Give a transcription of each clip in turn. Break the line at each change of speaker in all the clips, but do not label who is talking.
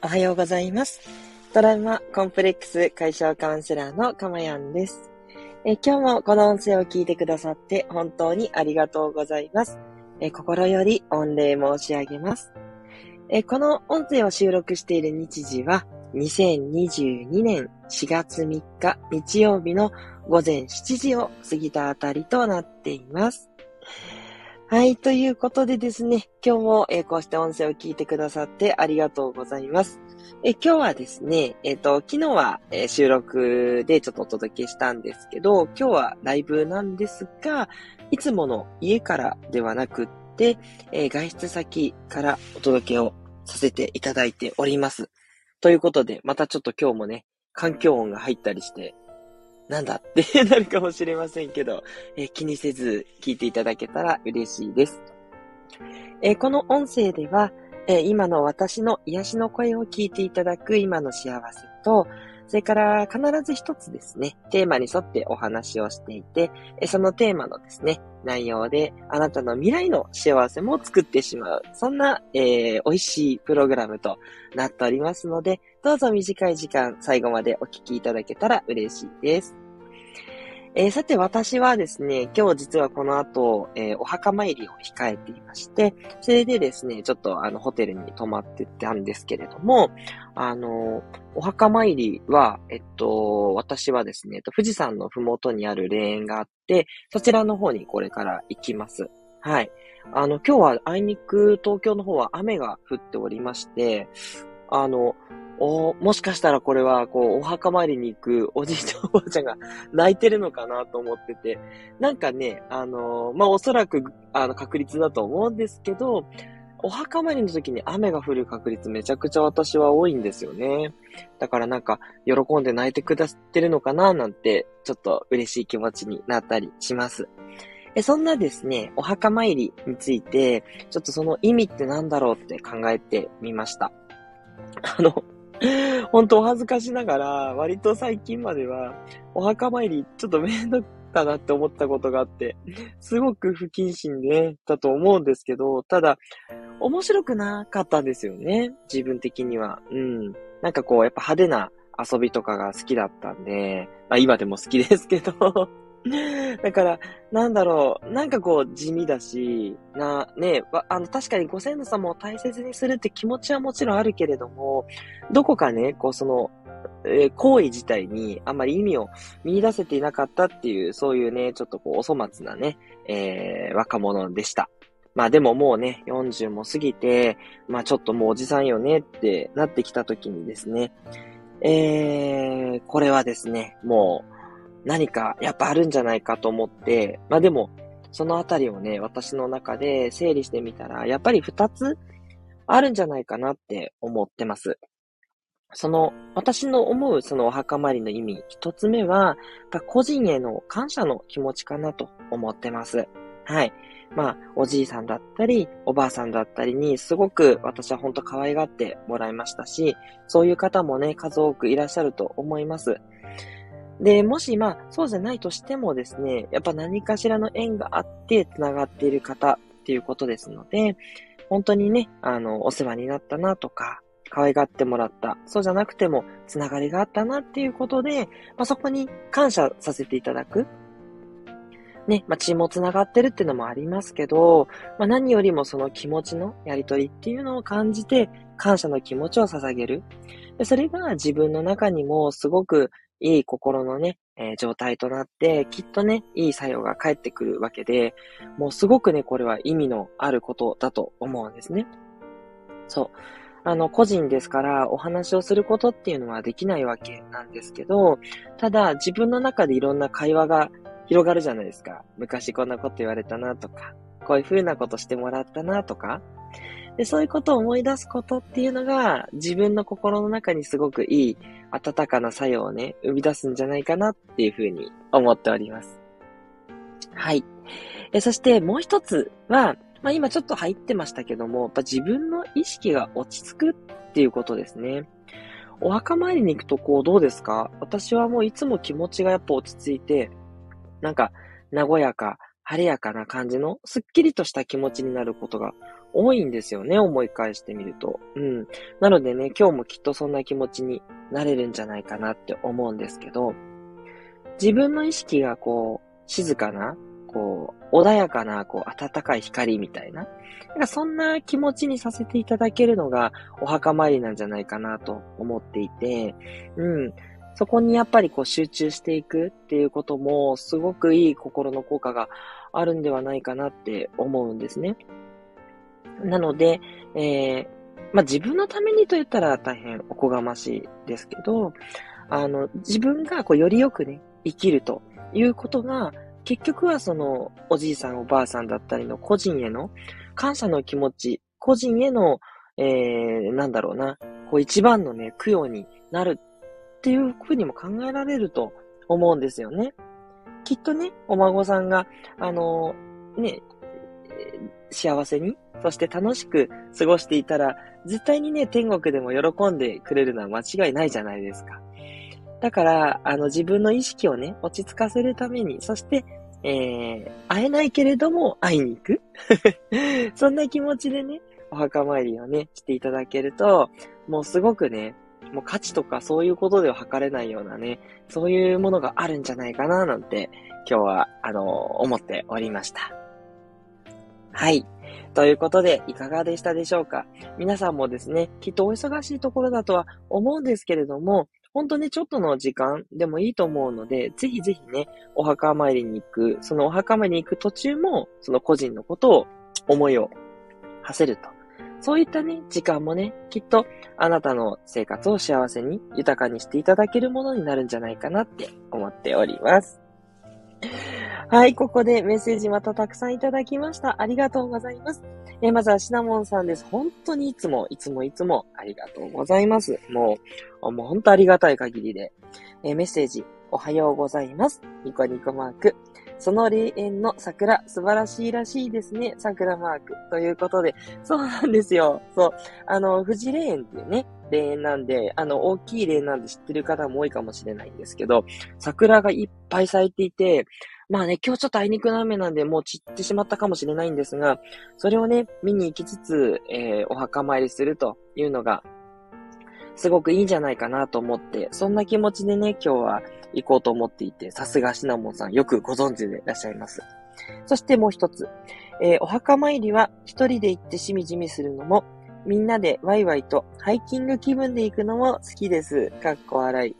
おはようございます。トラウマコンプレックス解消カウンセラーのかまやんです。え今日もこの音声を聞いてくださって本当にありがとうございます。え心より御礼申し上げます。えこの音声を収録している日時は2022年4月3日日曜日の午前7時を過ぎたあたりとなっています。はい。ということでですね、今日も、えー、こうして音声を聞いてくださってありがとうございます。え今日はですね、えっ、ー、と、昨日は、え、収録でちょっとお届けしたんですけど、今日はライブなんですが、いつもの家からではなくって、え外出先からお届けをさせていただいております。ということで、またちょっと今日もね、環境音が入ったりして、なんだって なるかもしれませんけど、えー、気にせず聞いていただけたら嬉しいです。えー、この音声では、えー、今の私の癒しの声を聞いていただく今の幸せと、それから必ず一つですね、テーマに沿ってお話をしていて、そのテーマのですね、内容であなたの未来の幸せも作ってしまう。そんな、えー、美味しいプログラムとなっておりますので、どうぞ短い時間最後までお聞きいただけたら嬉しいです。えー、さて私はですね、今日実はこの後、えー、お墓参りを控えていまして、それでですね、ちょっとあのホテルに泊まってたんですけれども、あの、お墓参りは、えっと、私はですね、富士山のふもとにある霊園があって、そちらの方にこれから行きます。はい。あの、今日はあいにく東京の方は雨が降っておりまして、あの、お、もしかしたらこれは、こう、お墓参りに行くおじいちゃんおばあちゃんが泣いてるのかなと思ってて、なんかね、あのー、まあ、おそらく、あの、確率だと思うんですけど、お墓参りの時に雨が降る確率めちゃくちゃ私は多いんですよね。だからなんか、喜んで泣いてくださってるのかななんて、ちょっと嬉しい気持ちになったりします。えそんなですね、お墓参りについて、ちょっとその意味って何だろうって考えてみました。あの、本当お恥ずかしながら、割と最近までは、お墓参りちょっとめんどったなって思ったことがあって、すごく不謹慎で、だと思うんですけど、ただ、面白くなかったんですよね。自分的には。うん。なんかこう、やっぱ派手な遊びとかが好きだったんで、まあ今でも好きですけど だから、なんだろう、なんかこう地味だし、な、ね、あの、確かにご先祖様を大切にするって気持ちはもちろんあるけれども、どこかね、こうその、えー、行為自体にあんまり意味を見出せていなかったっていう、そういうね、ちょっとこう、お粗末なね、えー、若者でした。まあでももうね、40も過ぎて、まあちょっともうおじさんよねってなってきた時にですね、えー、これはですね、もう、何かやっぱあるんじゃないかと思って、まあでも、そのあたりをね、私の中で整理してみたら、やっぱり二つあるんじゃないかなって思ってます。その、私の思うそのお墓参りの意味、一つ目は、個人への感謝の気持ちかなと思ってます。はい。まあ、おじいさんだったり、おばあさんだったりに、すごく私は本当可愛がってもらいましたし、そういう方もね、数多くいらっしゃると思います。で、もし、まあ、そうじゃないとしてもですね、やっぱ何かしらの縁があって繋がっている方っていうことですので、本当にね、あの、お世話になったなとか、可愛がってもらった。そうじゃなくても、つながりがあったなっていうことで、まあ、そこに感謝させていただく。ね、まあ、血も繋がってるっていうのもありますけど、まあ、何よりもその気持ちのやりとりっていうのを感じて、感謝の気持ちを捧げる。それが自分の中にもすごくいい心のね、えー、状態となって、きっとね、いい作用が返ってくるわけで、もうすごくね、これは意味のあることだと思うんですね。そう。あの、個人ですからお話をすることっていうのはできないわけなんですけど、ただ自分の中でいろんな会話が広がるじゃないですか。昔こんなこと言われたなとか、こういう風なことしてもらったなとか、で、そういうことを思い出すことっていうのが、自分の心の中にすごくいい、温かな作用をね、生み出すんじゃないかなっていうふうに思っております。はい。えそしてもう一つは、まあ今ちょっと入ってましたけども、やっぱ自分の意識が落ち着くっていうことですね。お墓参りに行くとこうどうですか？私はもういつも気持ちがやっぱ落ち着いて、なんか、和やか、晴れやかな感じの、すっきりとした気持ちになることが多いんですよね、思い返してみると。うん。なのでね、今日もきっとそんな気持ちになれるんじゃないかなって思うんですけど、自分の意識がこう、静かな、こう、穏やかな、こう、暖かい光みたいな。なんかそんな気持ちにさせていただけるのが、お墓参りなんじゃないかなと思っていて、うん。そこにやっぱりこう集中していくっていうことも、すごくいい心の効果があるんではないかなって思うんですね。なので、えー、まあ、自分のためにと言ったら大変おこがましいですけど、あの、自分がこうよりよくね、生きるということが、結局はそのおじいさんおばあさんだったりの個人への感謝の気持ち、個人への、えー、なんだろうな、こう一番のね、供養になるっていうふうにも考えられると思うんですよね。きっとね、お孫さんが、あのー、ね、幸せに、そして楽しく過ごしていたら、絶対にね、天国でも喜んでくれるのは間違いないじゃないですか。だから、あの、自分の意識をね、落ち着かせるために、そして、えー、会えないけれども会いに行く そんな気持ちでね、お墓参りをね、していただけると、もうすごくね、もう価値とかそういうことでは測れないようなね、そういうものがあるんじゃないかな、なんて、今日は、あの、思っておりました。はい。ということで、いかがでしたでしょうか？皆さんもですね、きっとお忙しいところだとは思うんですけれども、本当にちょっとの時間でもいいと思うので、ぜひぜひね、お墓参りに行く、そのお墓参りに行く途中も、その個人のことを、思いを馳せると。そういったね、時間もね、きっとあなたの生活を幸せに豊かにしていただけるものになるんじゃないかなって思っております。はい、ここでメッセージまたたくさんいただきました。ありがとうございます。えまずはシナモンさんです。本当にいつも、いつもいつもありがとうございます。もう、もう本当ありがたい限りで。えメッセージ、おはようございます。ニコニコマーク。その霊園の桜、素晴らしいらしいですね。桜マーク。ということで、そうなんですよ。そう。あの、富士霊園っていうね、霊園なんで、あの、大きい霊園なんで知ってる方も多いかもしれないんですけど、桜がいっぱい咲いていて、まあね、今日ちょっとあいにくの雨なんで、もう散ってしまったかもしれないんですが、それをね、見に行きつつ、えー、お墓参りするというのが、すごくいいんじゃないかなと思って、そんな気持ちでね、今日は行こうと思っていて、さすがシナモンさん、よくご存知でいらっしゃいます。そしてもう一つ、えー、お墓参りは一人で行ってしみじみするのも、みんなでワイワイとハイキング気分で行くのも好きです。かっこ笑い。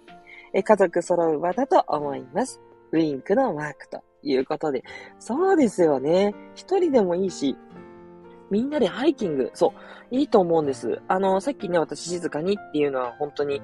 え家族揃う場だと思います。ウィンクのマークということで。そうですよね。一人でもいいし、みんなでハイキング、そう、いいと思うんです。あの、さっきね、私静かにっていうのは本当に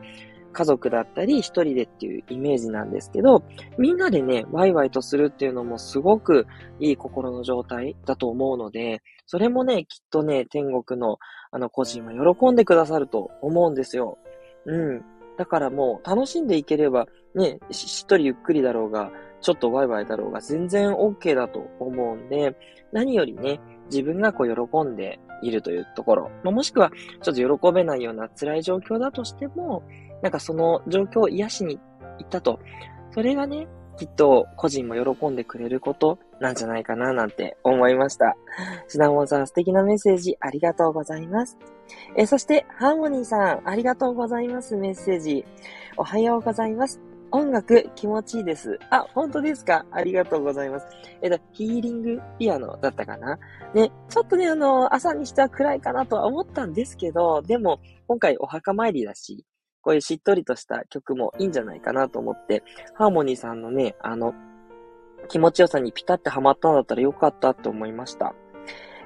家族だったり一人でっていうイメージなんですけど、みんなでね、ワイワイとするっていうのもすごくいい心の状態だと思うので、それもね、きっとね、天国のあの個人は喜んでくださると思うんですよ。うん。だからもう楽しんでいければ、ね、しっとりゆっくりだろうが、ちょっとワイワイだろうが全然 OK だと思うんで、何よりね、自分がこう喜んでいるというところ、まあ、もしくはちょっと喜べないような辛い状況だとしても、なんかその状況を癒しに行ったと。それがね、きっと個人も喜んでくれることなんじゃないかななんて思いました。シナモンさん素敵なメッセージありがとうございます。えそして、ハーモニーさんありがとうございますメッセージ。おはようございます。音楽気持ちいいです。あ、本当ですか？ありがとうございます。えっと、ヒーリングピアノだったかな？ね、ちょっとね、あの、朝にしては暗いかなとは思ったんですけど、でも、今回お墓参りだし、こういうしっとりとした曲もいいんじゃないかなと思って、ハーモニーさんのね、あの、気持ちよさにピタってハマったんだったらよかったって思いました。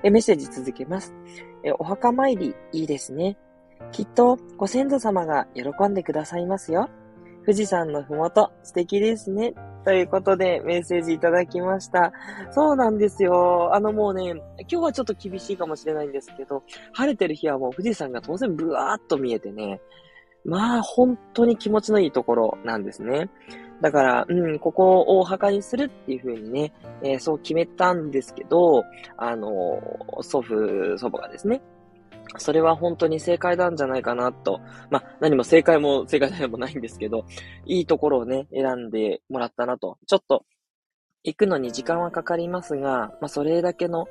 え、メッセージ続けます。え、お墓参りいいですね。きっとご先祖様が喜んでくださいますよ。富士山のふもと、素敵ですね。ということで、メッセージいただきました。そうなんですよ。あのもうね、今日はちょっと厳しいかもしれないんですけど、晴れてる日はもう富士山が当然ブワーっと見えてね、まあ本当に気持ちのいいところなんですね。だから、うん、ここをお墓にするっていう風にね、えー、そう決めたんですけど、あの、祖父、祖母がですね、それは本当に正解なんじゃないかなと。まあ、何も正解も正解でもないんですけど、いいところをね、選んでもらったなと。ちょっと、行くのに時間はかかりますが、まあ、それだけの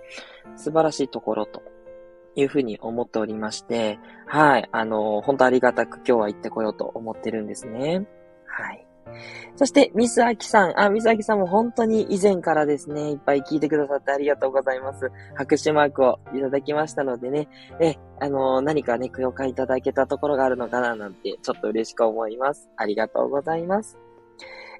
素晴らしいところというふうに思っておりまして、はい、あの、本当ありがたく今日は行ってこようと思ってるんですね。はい。そして、ミスアキさん。あ、ミスアキさんも本当に以前からですね、いっぱい聞いてくださってありがとうございます。拍手マークをいただきましたのでね、え、あの、何かね、共感いただけたところがあるのかななんて、ちょっと嬉しく思います。ありがとうございます。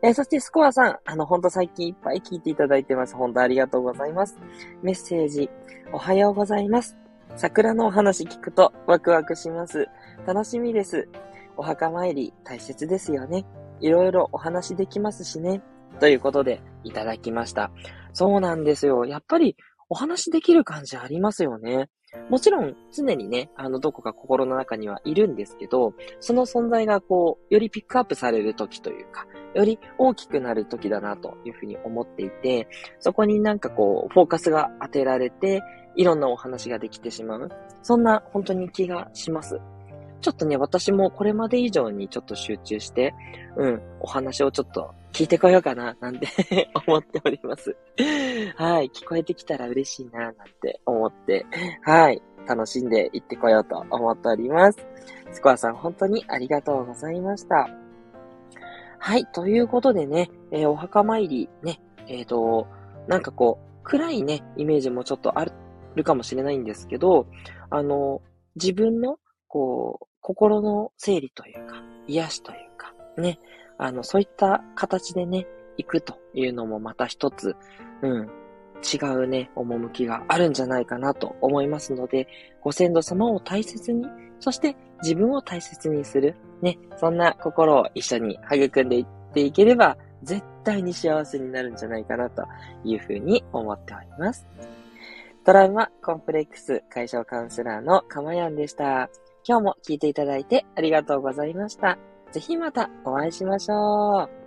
えー、そしてスコアさん、あの、ほんと最近いっぱい聞いていただいてます。本当ありがとうございます。メッセージ、おはようございます。桜のお話聞くとワクワクします。楽しみです。お墓参り大切ですよね。いろいろお話できますしね。ということで、いただきました。そうなんですよ。やっぱり、お話できる感じありますよね。もちろん、常にね、あの、どこか心の中にはいるんですけど、その存在がこう、よりピックアップされる時というか、より大きくなる時だなというふうに思っていて、そこになんかこう、フォーカスが当てられて、いろんなお話ができてしまう。そんな本当に気がします。ちょっとね、私もこれまで以上にちょっと集中して、うん、お話をちょっと聞いてこようかな、なんて 思っております。はい、聞こえてきたら嬉しいな、なんて思って、はい、楽しんでいってこようと思っております。スコアさん、本当にありがとうございました。はい、ということでね、えー、お墓参り、ね、えっ、ー、と、なんかこう、暗いね、イメージもちょっとあるるかもしれないんですけど、あの、自分のこう、心の整理というか、癒しというか、ね、あの、そういった形でね、行くというのもまた一つ、うん、違うね、趣があるんじゃないかなと思いますので、ご先祖様を大切に、そして自分を大切にする、ね、そんな心を一緒に育んでいっていければ、絶対に幸せになるんじゃないかなというふうに思っております。トラウマコンプレックス解消カウンセラーのかまやんでした。今日も聞いていただいてありがとうございました。ぜひまたお会いしましょう。